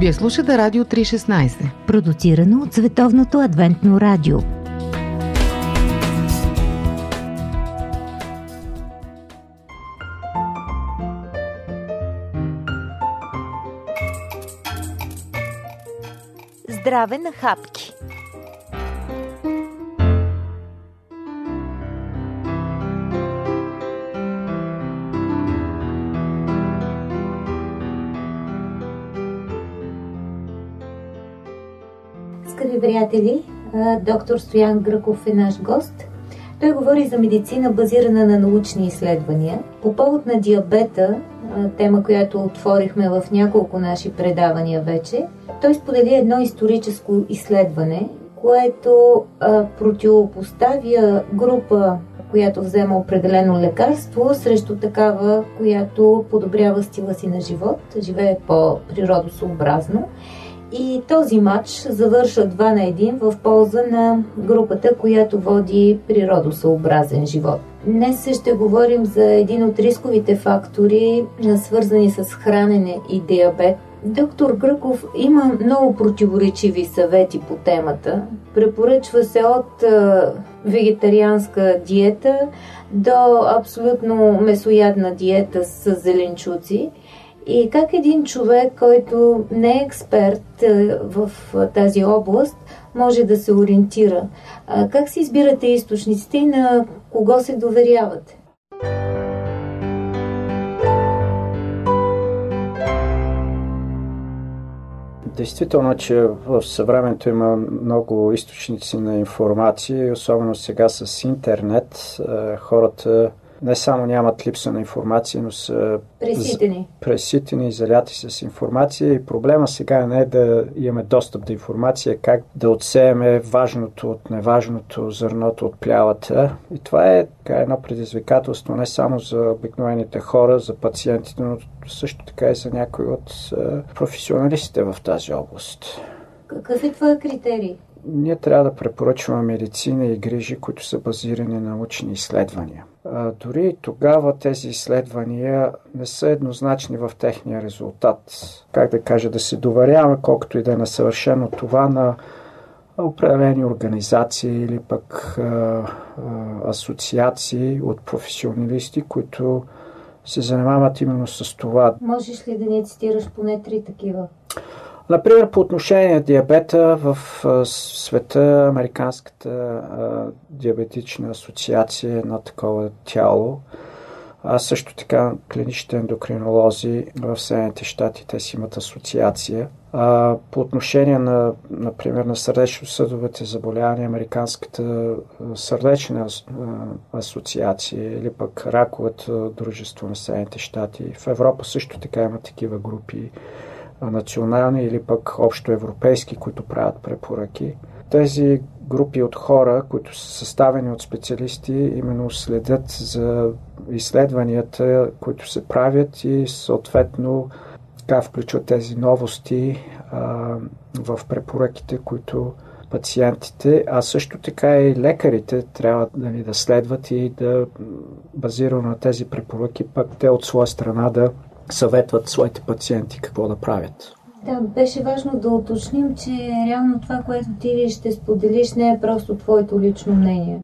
Вие слушате Радио 316, продуцирано от Световното адвентно радио. Здраве на хапки! Приятели, доктор Стоян Гръков е наш гост. Той говори за медицина базирана на научни изследвания. По повод на диабета, тема, която отворихме в няколко наши предавания вече, той сподели едно историческо изследване, което противопоставя група, която взема определено лекарство, срещу такава, която подобрява стила си на живот, живее по-природосообразно. И този матч завършва 2 на 1 в полза на групата, която води природосъобразен живот. Днес ще говорим за един от рисковите фактори, свързани с хранене и диабет. Доктор Гръков има много противоречиви съвети по темата. Препоръчва се от вегетарианска диета до абсолютно месоядна диета с зеленчуци – и как един човек, който не е експерт е, в тази област, може да се ориентира? Как си избирате източниците и на кого се доверявате? Действително, че в съвременето има много източници на информация, особено сега с интернет. Е, хората не само нямат липса на информация, но са преситени, преситени заляти с информация. И проблема сега не е да имаме достъп до информация, как да отсееме важното от неважното, зърното от плявата. И това е така, едно предизвикателство не само за обикновените хора, за пациентите, но също така и за някои от професионалистите в тази област. Какъв е твой критерий? Ние трябва да препоръчваме медицина и грижи, които са базирани на научни изследвания. А, дори тогава тези изследвания не са еднозначни в техния резултат. Как да кажа, да се доверяваме, колкото и да е насъвършено това на определени организации или пък а, а, асоциации от професионалисти, които се занимават именно с това. Можеш ли да ни цитираш поне три такива? Например, по отношение на диабета в света, Американската диабетична асоциация е едно такова тяло. А също така клиничните ендокринолози в Съединените щати, те си имат асоциация. А, по отношение на, например, на сърдечно-съдовете заболявания, Американската сърдечна асоциация или пък раковата дружество на Съединените щати. В Европа също така има такива групи национални или пък общо европейски, които правят препоръки. Тези групи от хора, които са съставени от специалисти, именно следят за изследванията, които се правят и съответно така включват тези новости а, в препоръките, които пациентите, а също така и лекарите трябва да ни да следват и да базирано на тези препоръки, пък те от своя страна да съветват своите пациенти какво да правят. Да, беше важно да уточним, че реално това, което ти ще споделиш, не е просто твоето лично мнение.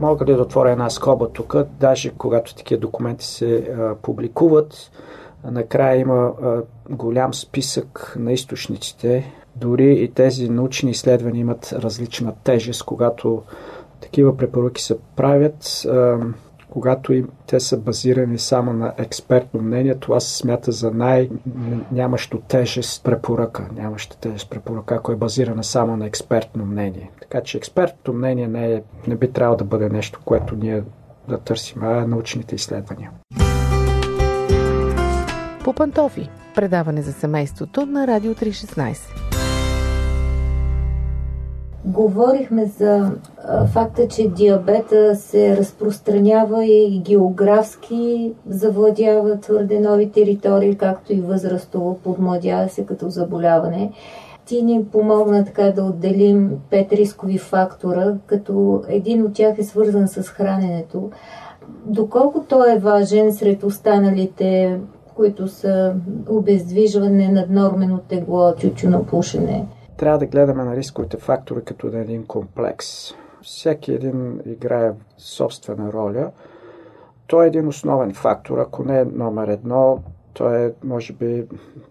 Мога ли да отворя една скоба тук, даже когато такива документи се а, публикуват, накрая има а, голям списък на източниците. Дори и тези научни изследвания имат различна тежест, когато такива препоръки се правят, когато им те са базирани само на експертно мнение, това се смята за най-нямащо тежест препоръка. Нямаща тежест препоръка, ако е базирана само на експертно мнение. Така че експертното мнение не, е, не би трябвало да бъде нещо, което ние да търсим, а научните изследвания. По пантофи. Предаване за семейството на Радио 316. Говорихме за факта, че диабета се разпространява и географски завладява твърде нови територии, както и възрастово подмладява се като заболяване. Ти ни помогна така да отделим пет рискови фактора, като един от тях е свързан с храненето. Доколко той е важен сред останалите, които са обездвижване, наднормено тегло, пушене? Трябва да гледаме на рисковите фактори като на един комплекс. Всеки един играе собствена роля. Той е един основен фактор, ако не е номер едно, той е, може би,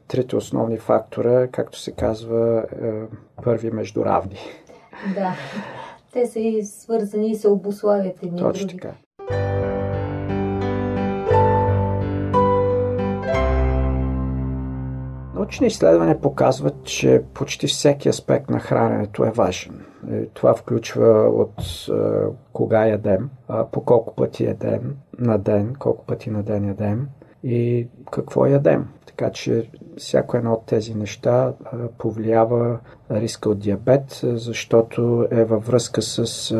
трите основни фактора, както се казва, е, първи между равни. Да. Те са и свързани и се обославят едни Точно други. така. Научни изследвания показват, че почти всеки аспект на храненето е важен. И това включва от е, кога ядем, по колко пъти ядем на ден, колко пъти на ден ядем и какво ядем. Така че всяко едно от тези неща повлиява риска от диабет, защото е във връзка с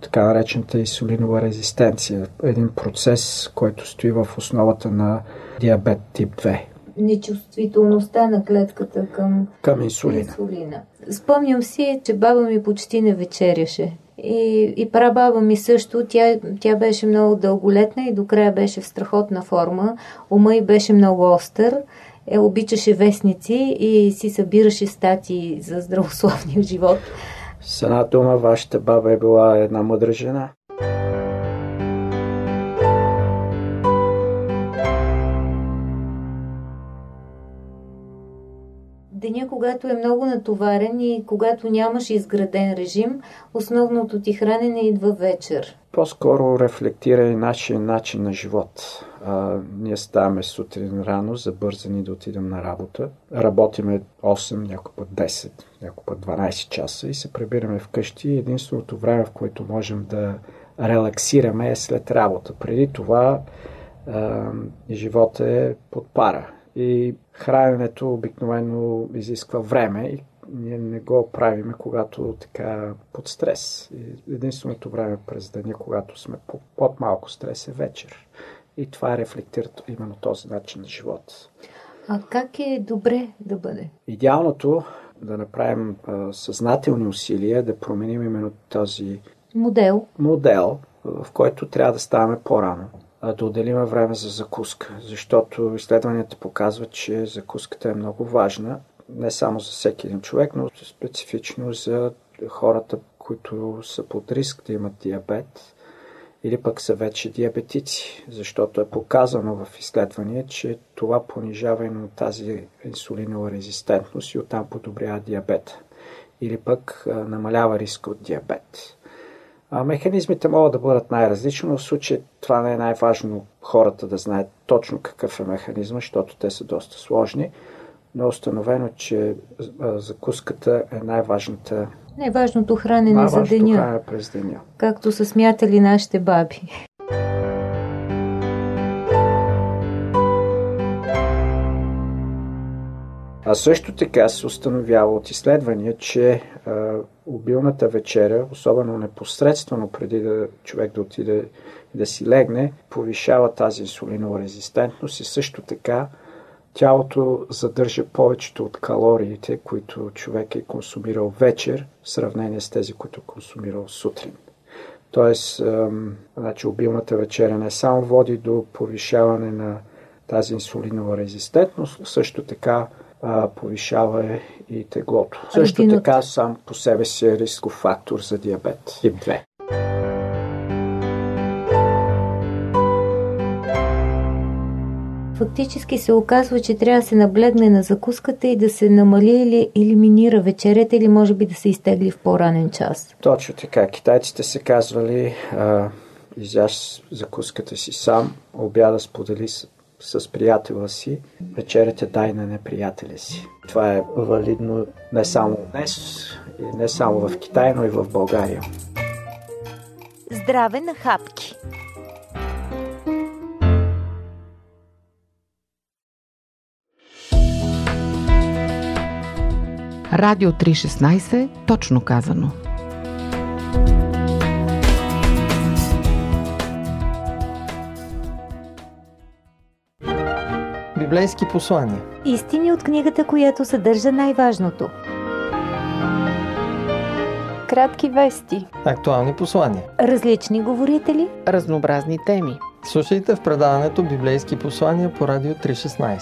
така наречената инсулинова резистенция. Един процес, който стои в основата на диабет тип 2 нечувствителността на клетката към, към инсулина. инсулина. Спомням си, че баба ми почти не вечеряше. И, и прабаба ми също, тя, тя беше много дълголетна и до края беше в страхотна форма. Ума й беше много остър. Е, обичаше вестници и си събираше стати за здравословния живот. С една дума, вашата баба е била една мъдра жена. Деня, когато е много натоварен и когато нямаш изграден режим, основното ти хранене идва вечер. По-скоро рефлектира и нашия начин на живот. А, ние ставаме сутрин рано, забързани да отидем на работа. Работиме 8, някой път 10, някой път 12 часа и се прибираме вкъщи. Единственото време, в което можем да релаксираме е след работа. Преди това а, живота е под пара и храненето обикновено изисква време и ние не го правиме, когато така под стрес. Единственото време през деня, когато сме под малко стрес е вечер. И това рефлектира именно този начин на живот. А как е добре да бъде? Идеалното да направим а, съзнателни усилия да променим именно този модел, модел в който трябва да ставаме по-рано да отделиме време за закуска, защото изследванията показват, че закуската е много важна, не само за всеки един човек, но специфично за хората, които са под риск да имат диабет или пък са вече диабетици, защото е показано в изследвания, че това понижава именно тази инсулинова резистентност и оттам подобрява диабета или пък намалява риска от диабет. А механизмите могат да бъдат най-различни, но в случай това не е най-важно хората да знаят точно какъв е механизма, защото те са доста сложни, но е установено, че закуската е най-важната най-важното хранене най-важното за деня. Хранене през деня. Както са смятали нашите баби. А също така се установява от изследвания, че а, обилната вечеря, особено непосредствено преди да човек да отиде и да си легне, повишава тази инсулинова резистентност и също така тялото задържа повечето от калориите, които човек е консумирал вечер, в сравнение с тези, които е консумирал сутрин. Тоест, ам, значи обилната вечеря не само води до повишаване на тази инсулинова резистентност, също така а, повишава и теглото. Също така сам по себе си е рисков фактор за диабет тип 2. Фактически се оказва, че трябва да се наблегне на закуската и да се намали или елиминира вечерята или може би да се изтегли в по-ранен час. Точно така. Китайците се казвали а, изяж закуската си сам, обяда сподели с приятела си, вечерята дай на неприятеля си. Това е валидно не само днес, и не само в Китай, но и в България. Здраве на хапки! Радио 316, точно казано. Библейски послания. Истини от книгата, която съдържа най-важното. Кратки вести. Актуални послания. Различни говорители. Разнообразни теми. Слушайте в предаването Библейски послания по Радио 316.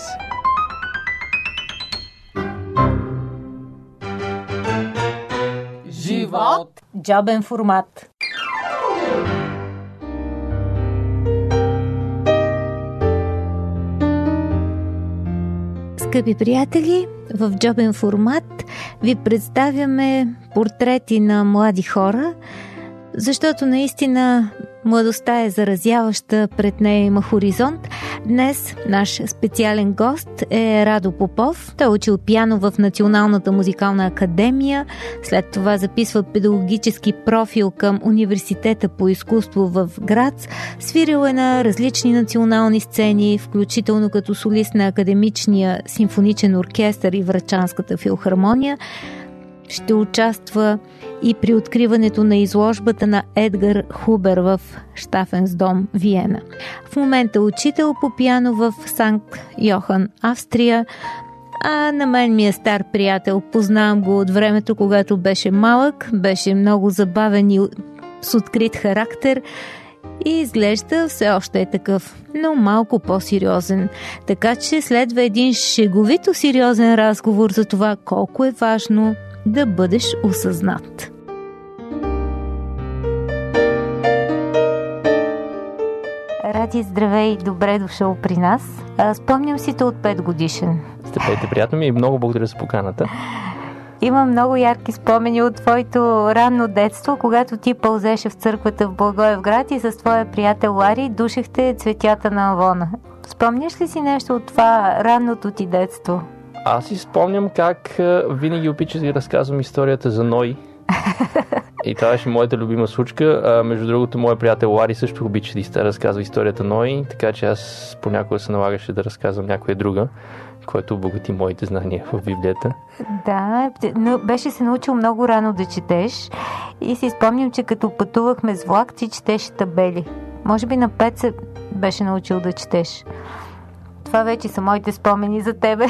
Живот. Джобен формат. Скъпи приятели, в джобен формат ви представяме портрети на млади хора, защото наистина Младостта е заразяваща, пред нея има хоризонт. Днес наш специален гост е Радо Попов. Той е учил пиано в Националната музикална академия, след това записва педагогически профил към Университета по изкуство в Грац. Свирил е на различни национални сцени, включително като солист на Академичния симфоничен оркестър и Врачанската филхармония ще участва и при откриването на изложбата на Едгар Хубер в Штафенсдом, Виена. В момента учител по пиано в Санкт Йохан, Австрия, а на мен ми е стар приятел. Познавам го от времето, когато беше малък, беше много забавен и с открит характер и изглежда все още е такъв, но малко по-сериозен. Така че следва един шеговито сериозен разговор за това колко е важно да бъдеш осъзнат. Ради, здравей, добре дошъл при нас. Спомням си те от 5 годишен. Здравейте, приятно ми и много благодаря за поканата. Има много ярки спомени от твоето ранно детство, когато ти пълзеше в църквата в Благоевград и с твоя приятел Лари душехте цветята на Авона. Спомняш ли си нещо от това ранното ти детство? Аз си спомням как винаги опичах да разказвам историята за Ной. И това беше моята любима случка. А, между другото, моят приятел Лари също обича да разказва историята Ной, така че аз понякога се налагаше да разказвам някоя друга, което обогати моите знания в Библията. Да, но беше се научил много рано да четеш и си спомням, че като пътувахме с влак, ти четеше табели. Може би на пет се беше научил да четеш. Това вече са моите спомени за тебе.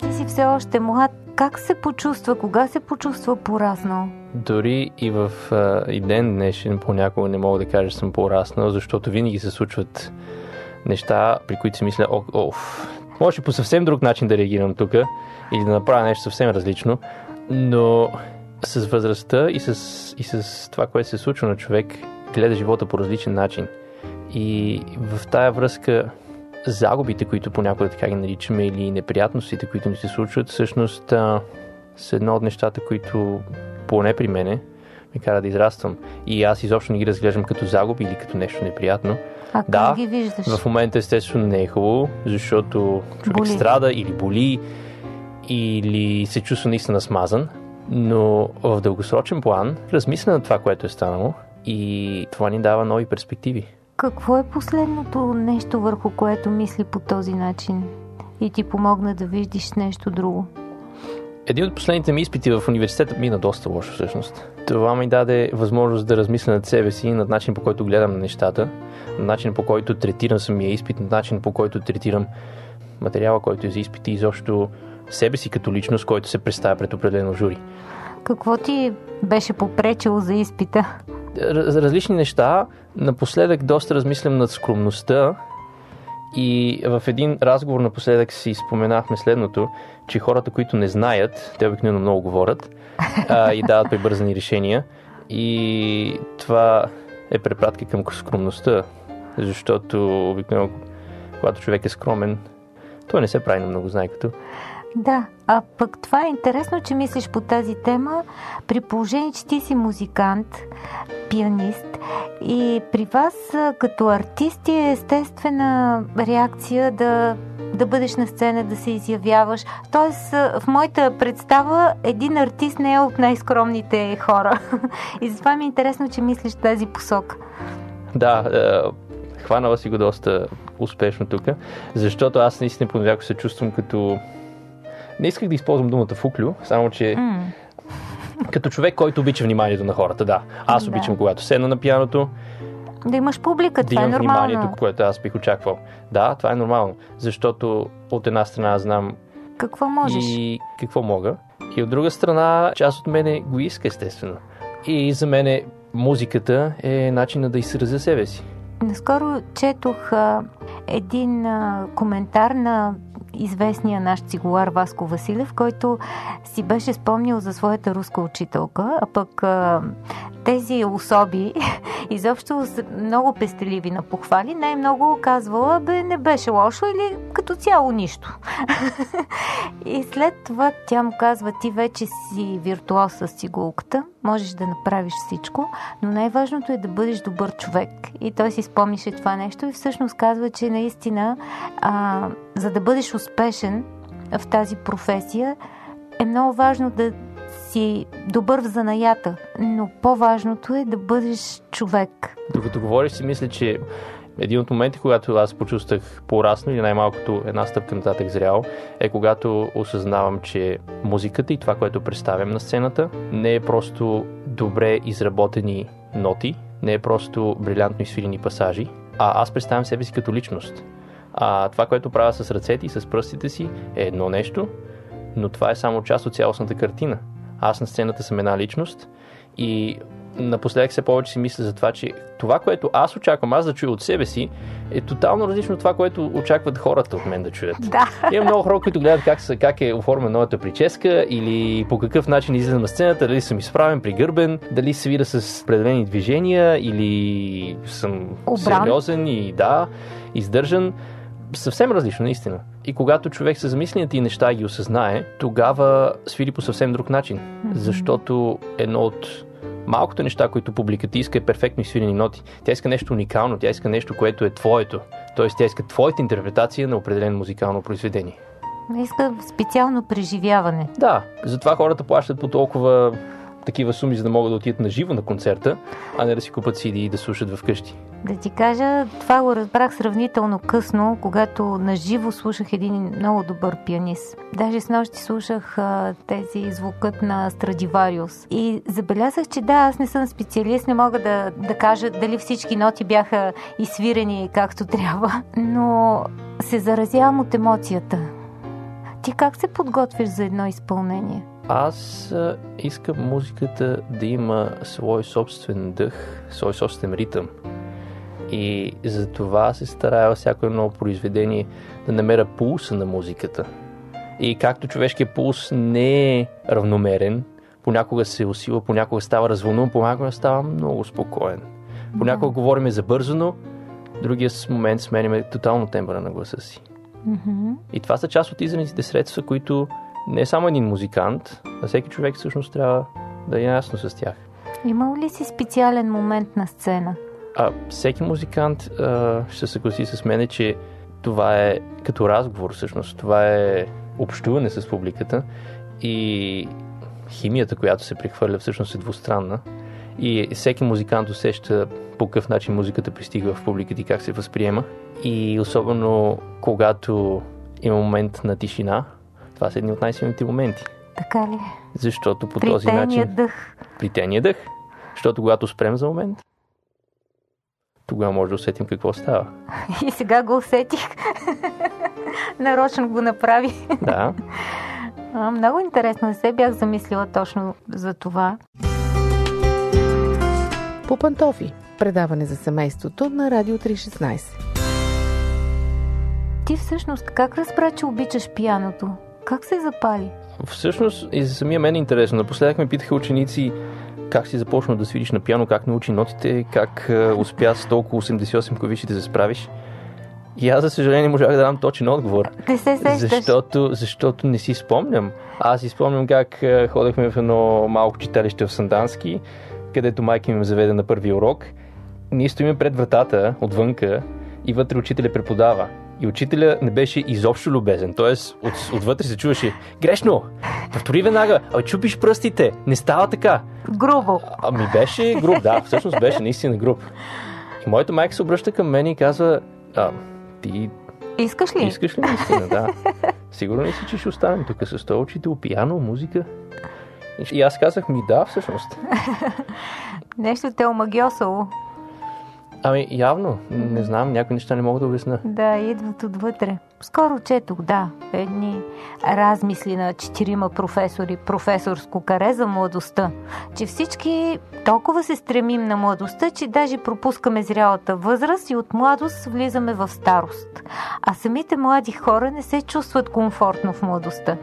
Ти си все още млад. Как се почувства? Кога се почувства пораснал? Дори и в а, и ден днешен понякога не мога да кажа, че съм пораснал, защото винаги се случват неща, при които си мисля, о, о, може по съвсем друг начин да реагирам тук или да направя нещо съвсем различно, но с възрастта и с, и с това, което се случва на човек, гледа живота по различен начин. И в тая връзка загубите, които понякога така ги наричаме, или неприятностите, които ни се случват, всъщност а, са едно от нещата, които поне при мене ме кара да израствам. И аз изобщо не ги разглеждам като загуби или като нещо неприятно. А да, ги виждаш? в момента естествено не е хубаво, защото човек боли. страда или боли, или се чувства наистина смазан, но в дългосрочен план размисля на това, което е станало и това ни дава нови перспективи. Какво е последното нещо, върху което мисли по този начин и ти помогна да видиш нещо друго? Един от последните ми изпити в университета мина доста лошо всъщност. Това ми даде възможност да размисля над себе си, над начин по който гледам на нещата, над начин по който третирам самия изпит, над начин по който третирам материала, който е за изпити и изобщо себе си като личност, който се представя пред определено жури. Какво ти беше попречило за изпита? различни неща. Напоследък доста размислям над скромността и в един разговор напоследък си споменахме следното, че хората, които не знаят, те обикновено много говорят а, и дават прибързани решения. И това е препратка към скромността, защото обикновено, когато човек е скромен, той не се прави на много знайкато. Да, а пък това е интересно, че мислиш по тази тема, при положение, че ти си музикант, пианист и при вас като артист е естествена реакция да, да бъдеш на сцена, да се изявяваш. Тоест, в моята представа, един артист не е от най-скромните хора. И затова ми е интересно, че мислиш тази посока. Да, е, хванала си го доста успешно тук, защото аз наистина понякога се чувствам като не исках да използвам думата фуклю, само че mm. като човек, който обича вниманието на хората, да. Аз да. обичам, когато седна на пианото. Да имаш публика, да това е нормално. вниманието, което аз бих очаквал. Да, това е нормално, защото от една страна знам какво можеш. И какво мога. И от друга страна, част от мене го иска, естествено. И за мен музиката е начина да изразя себе си. Наскоро четох един а, коментар на известния наш цигулар Васко Василев, който си беше спомнил за своята руска учителка, а пък а, тези особи изобщо са много пестеливи на похвали. Най-много казвала, бе, не беше лошо или като цяло нищо. и след това тя му казва, ти вече си виртуоз с цигулката, можеш да направиш всичко, но най-важното е да бъдеш добър човек. И той си спомнише това нещо и всъщност казва, че наистина, а, за да бъдеш успешен в тази професия, е много важно да си добър в занаята, но по-важното е да бъдеш човек. Докато говориш си, мисля, че един от моментите, когато аз почувствах по-расно или най-малкото една стъпка нататък зрял, е когато осъзнавам, че музиката и това, което представям на сцената, не е просто добре изработени ноти, не е просто брилянтно изфилени пасажи, а аз представям себе си като личност. А това, което правя с ръцете и с пръстите си е едно нещо, но това е само част от цялостната картина. Аз на сцената съм една личност и напоследък се повече си мисля за това, че това, което аз очаквам аз да чуя от себе си, е тотално различно от това, което очакват хората от мен да чуят. Да. Има много хора, които гледат как, са, как е оформена новата прическа или по какъв начин излизам на сцената, дали съм изправен, пригърбен, дали се вида с определени движения или съм Обран. сериозен и да, издържан съвсем различно, наистина. И когато човек се замисли на тези неща и ги осъзнае, тогава свири по съвсем друг начин. Защото едно от малкото неща, които публиката иска е перфектно изсвирени ноти. Тя иска нещо уникално, тя иска нещо, което е твоето. Тоест, тя иска твоята интерпретация на определено музикално произведение. Иска специално преживяване. Да, затова хората плащат по толкова такива суми, за да могат да отидат на живо на концерта, а не да си купат CD и да слушат вкъщи. Да ти кажа, това го разбрах сравнително късно, когато на живо слушах един много добър пианист. Даже с нощи слушах а, тези звукът на Страдивариус. И забелязах, че да, аз не съм специалист, не мога да, да кажа дали всички ноти бяха изсвирени както трябва, но се заразявам от емоцията. Ти как се подготвиш за едно изпълнение? Аз искам музиката да има свой собствен дъх, свой собствен ритъм. И за това се старая във всяко едно произведение да намеря пулса на музиката. И както човешкият пулс не е равномерен, понякога се усила, понякога става развълнуван, понякога става много спокоен. Понякога Да. говориме забързано, другия момент сменяме тотално тембъра на гласа си. Мгм. И това са част от изразните средства, които не е само един музикант, а всеки човек всъщност трябва да е ясно с тях. Имал ли си специален момент на сцена? А всеки музикант а, ще се съгласи с мене, че това е като разговор всъщност. Това е общуване с публиката и химията, която се прехвърля всъщност е двустранна. И всеки музикант усеща по какъв начин музиката пристига в публиката и как се възприема. И особено когато има момент на тишина, това са едни от най-силните моменти. Така ли? Защото по При този начин... дъх. При тения дъх. Защото когато спрем за момент, тогава може да усетим какво става. И сега го усетих. Нарочно го направи. Да. А, много интересно. Не се бях замислила точно за това. По пантофи. Предаване за семейството на Радио 316. Ти всъщност как разбра, че обичаш пияното? Как се запали? Всъщност и за самия мен е интересно. Напоследък ме питаха ученици как си започнал да свириш на пиано, как научи нотите, как е, успя с толкова 88 клавиши да се справиш. И аз, за съжаление, можах да дам точен отговор. Не се сещаш. Защото, защото не си спомням. Аз си спомням как е, ходехме в едно малко читалище в Сандански, където майка ми ме заведе на първи урок. Ние стоим пред вратата, отвънка, и вътре учителя преподава. И учителя не беше изобщо любезен. Тоест, от, отвътре се чуваше грешно! Повтори веднага! Абе, чупиш пръстите! Не става така! Грубо. Ами беше груб, да, всъщност беше наистина груб. И моята майка се обръща към мен и казва, а, ти Искаш ли? Искаш ли наистина, да. Сигурен ли си, че ще останем тук с този учител, пиано, музика? И аз казах ми да, всъщност. Нещо те омагиосало. Ами, явно. Не знам, някои неща не мога да обясна. Да, идват отвътре. Скоро четох, да, едни размисли на четирима професори, професорско каре за младостта. Че всички толкова се стремим на младостта, че даже пропускаме зрялата възраст и от младост влизаме в старост. А самите млади хора не се чувстват комфортно в младостта.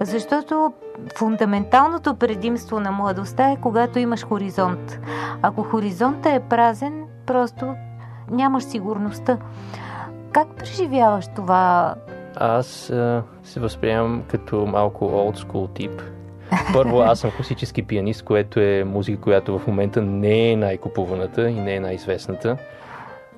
Защото фундаменталното предимство на младостта е когато имаш хоризонт. Ако хоризонта е празен, просто нямаш сигурността. Как преживяваш това? Аз а, се възприемам като малко school тип. Първо, аз съм класически пианист, което е музика, която в момента не е най-купуваната и не е най-известната.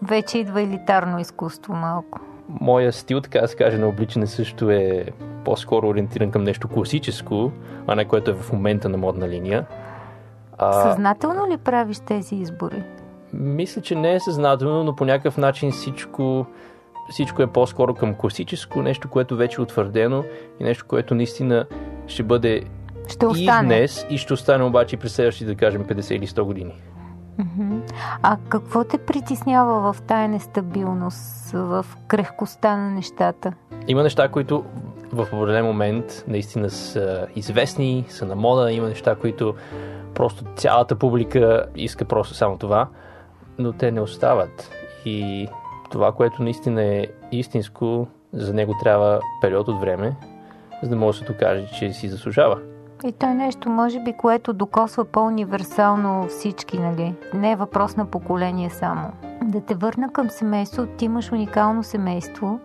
Вече идва елитарно изкуство малко. Моя стил, така да се каже, на обличане също е по-скоро ориентиран към нещо класическо, а не което е в момента на модна линия. А... Съзнателно ли правиш тези избори? Мисля, че не е съзнателно, но по някакъв начин всичко, всичко е по-скоро към класическо, нещо, което вече е утвърдено и нещо, което наистина ще бъде ще остане. и днес и ще остане обаче през следващите, да кажем, 50 или 100 години. А какво те притеснява в тая нестабилност, в крехкостта на нещата? Има неща, които в определен момент наистина са известни, са на мода, има неща, които просто цялата публика иска просто само това но те не остават. И това, което наистина е истинско, за него трябва период от време, за да може да се докаже, че си заслужава. И то е нещо, може би, което докосва по-универсално всички, нали? Не е въпрос на поколение само. Да те върна към семейство, ти имаш уникално семейство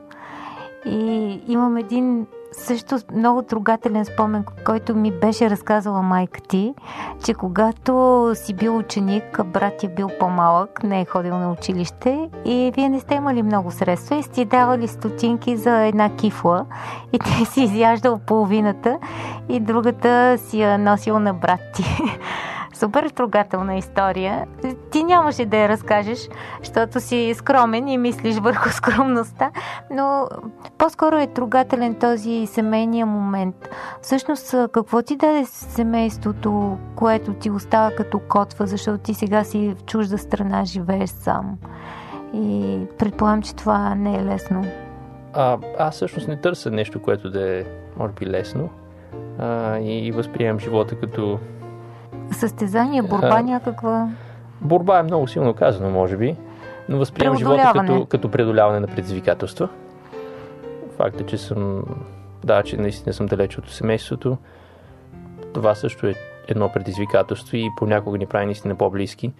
и имам един също много трогателен спомен, който ми беше разказала майка ти, че когато си бил ученик, брат ти е бил по-малък, не е ходил на училище и вие не сте имали много средства и сте давали стотинки за една кифла. И ти си изяждал половината и другата си я носил на брат ти супер трогателна история. Ти нямаше да я разкажеш, защото си скромен и мислиш върху скромността, но по-скоро е трогателен този семейния момент. Всъщност, какво ти даде семейството, което ти остава като котва, защото ти сега си в чужда страна, живееш сам? И предполагам, че това не е лесно. А, аз всъщност не търся нещо, което да е, може би, лесно. А, и възприемам живота като Състезание, борба а, някаква? Борба е много силно казано, може би, но възприемам живота като, като преодоляване на предизвикателства. Факта, че съм, да, че наистина съм далеч от семейството, това също е едно предизвикателство и понякога ни прави наистина по-близки,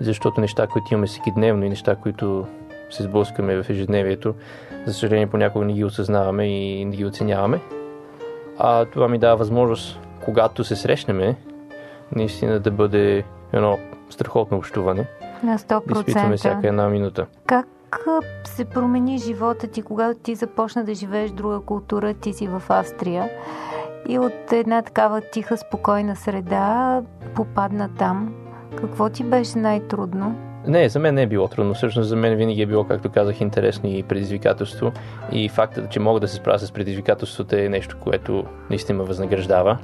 защото неща, които имаме всеки дневно и неща, които се сблъскаме в ежедневието, за съжаление понякога не ги осъзнаваме и не ги оценяваме. А това ми дава възможност, когато се срещнем, наистина да бъде едно страхотно общуване. На 100%. Да изпитваме всяка една минута. Как се промени живота ти, когато ти започна да живееш друга култура, ти си в Австрия и от една такава тиха, спокойна среда попадна там. Какво ти беше най-трудно? Не, за мен не е било трудно. Всъщност за мен винаги е било, както казах, интересно и предизвикателство. И фактът, че мога да се справя с предизвикателството е нещо, което наистина ме възнаграждава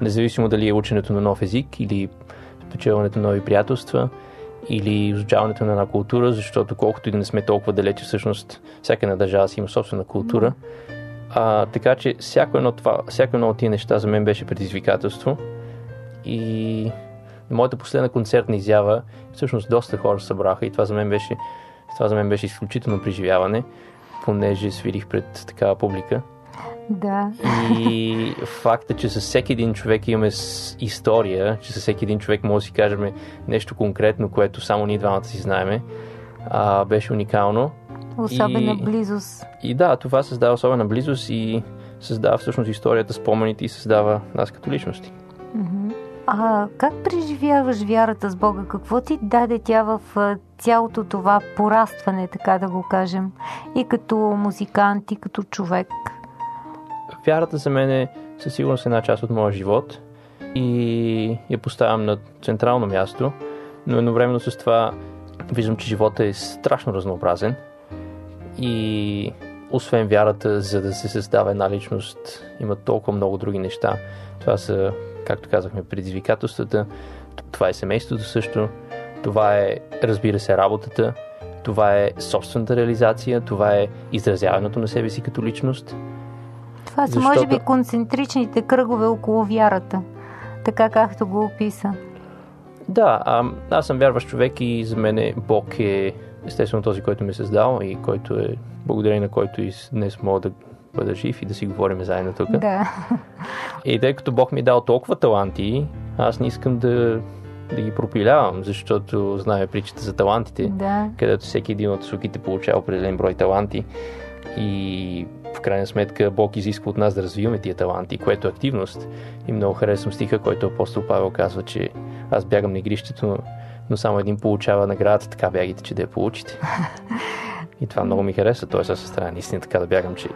независимо дали е ученето на нов език или спечелването на нови приятелства или изучаването на една култура, защото колкото и да не сме толкова далече, всъщност всяка една държава си има собствена култура. А, така че всяко едно, това, всяко едно от тия неща за мен беше предизвикателство и моята последна концертна изява всъщност доста хора събраха и това за мен беше, това за мен беше изключително преживяване, понеже свирих пред такава публика. Да. И факта, че с всеки един човек имаме история, че с всеки един човек може да си кажем нещо конкретно, което само ние двамата си знаеме, а, беше уникално. Особена и, близост. И да, това създава особена близост и създава всъщност историята, спомените и създава нас като личности. А как преживяваш вярата с Бога? Какво ти даде тя в цялото това порастване, така да го кажем? И като музикант, и като човек? Вярата за мен е със сигурност една част от моя живот и я поставям на централно място, но едновременно с това виждам, че живота е страшно разнообразен и освен вярата, за да се създава една личност, има толкова много други неща. Това са, както казахме, предизвикателствата, това е семейството също, това е, разбира се, работата това е собствената реализация, това е изразяването на себе си като личност. Това са, Защото... може би, концентричните кръгове около вярата, така както го описа. Да, а, аз съм вярващ човек и за мен Бог е естествено този, който ме е създал и който е благодарение на който и днес мога да бъда жив и да си говорим заедно тук. Да. И тъй като Бог ми е дал толкова таланти, аз не искам да, да ги пропилявам, защото знае притчата за талантите, да. където всеки един от суките получава определен брой таланти и в крайна сметка Бог изисква от нас да развиваме тия таланти, което е активност. И много харесвам стиха, който апостол Павел казва, че аз бягам на игрището, но само един получава наградата, така бягите, че да я получите. И това много ми хареса, т.е. аз се страна наистина така да бягам, че...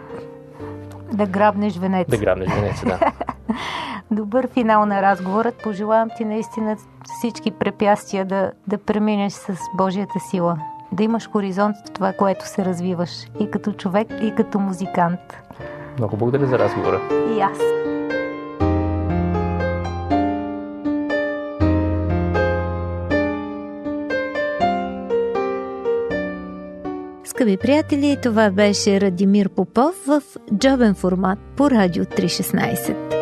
Да грабнеш венец. Да грабнеш венец, да. Добър финал на разговорът. Пожелавам ти наистина всички препятствия да, да преминеш с Божията сила. Да имаш хоризонт в това, което се развиваш. И като човек, и като музикант. Много благодаря за разговора. И аз. Скъпи приятели, това беше Радимир Попов в джобен формат по Радио 316.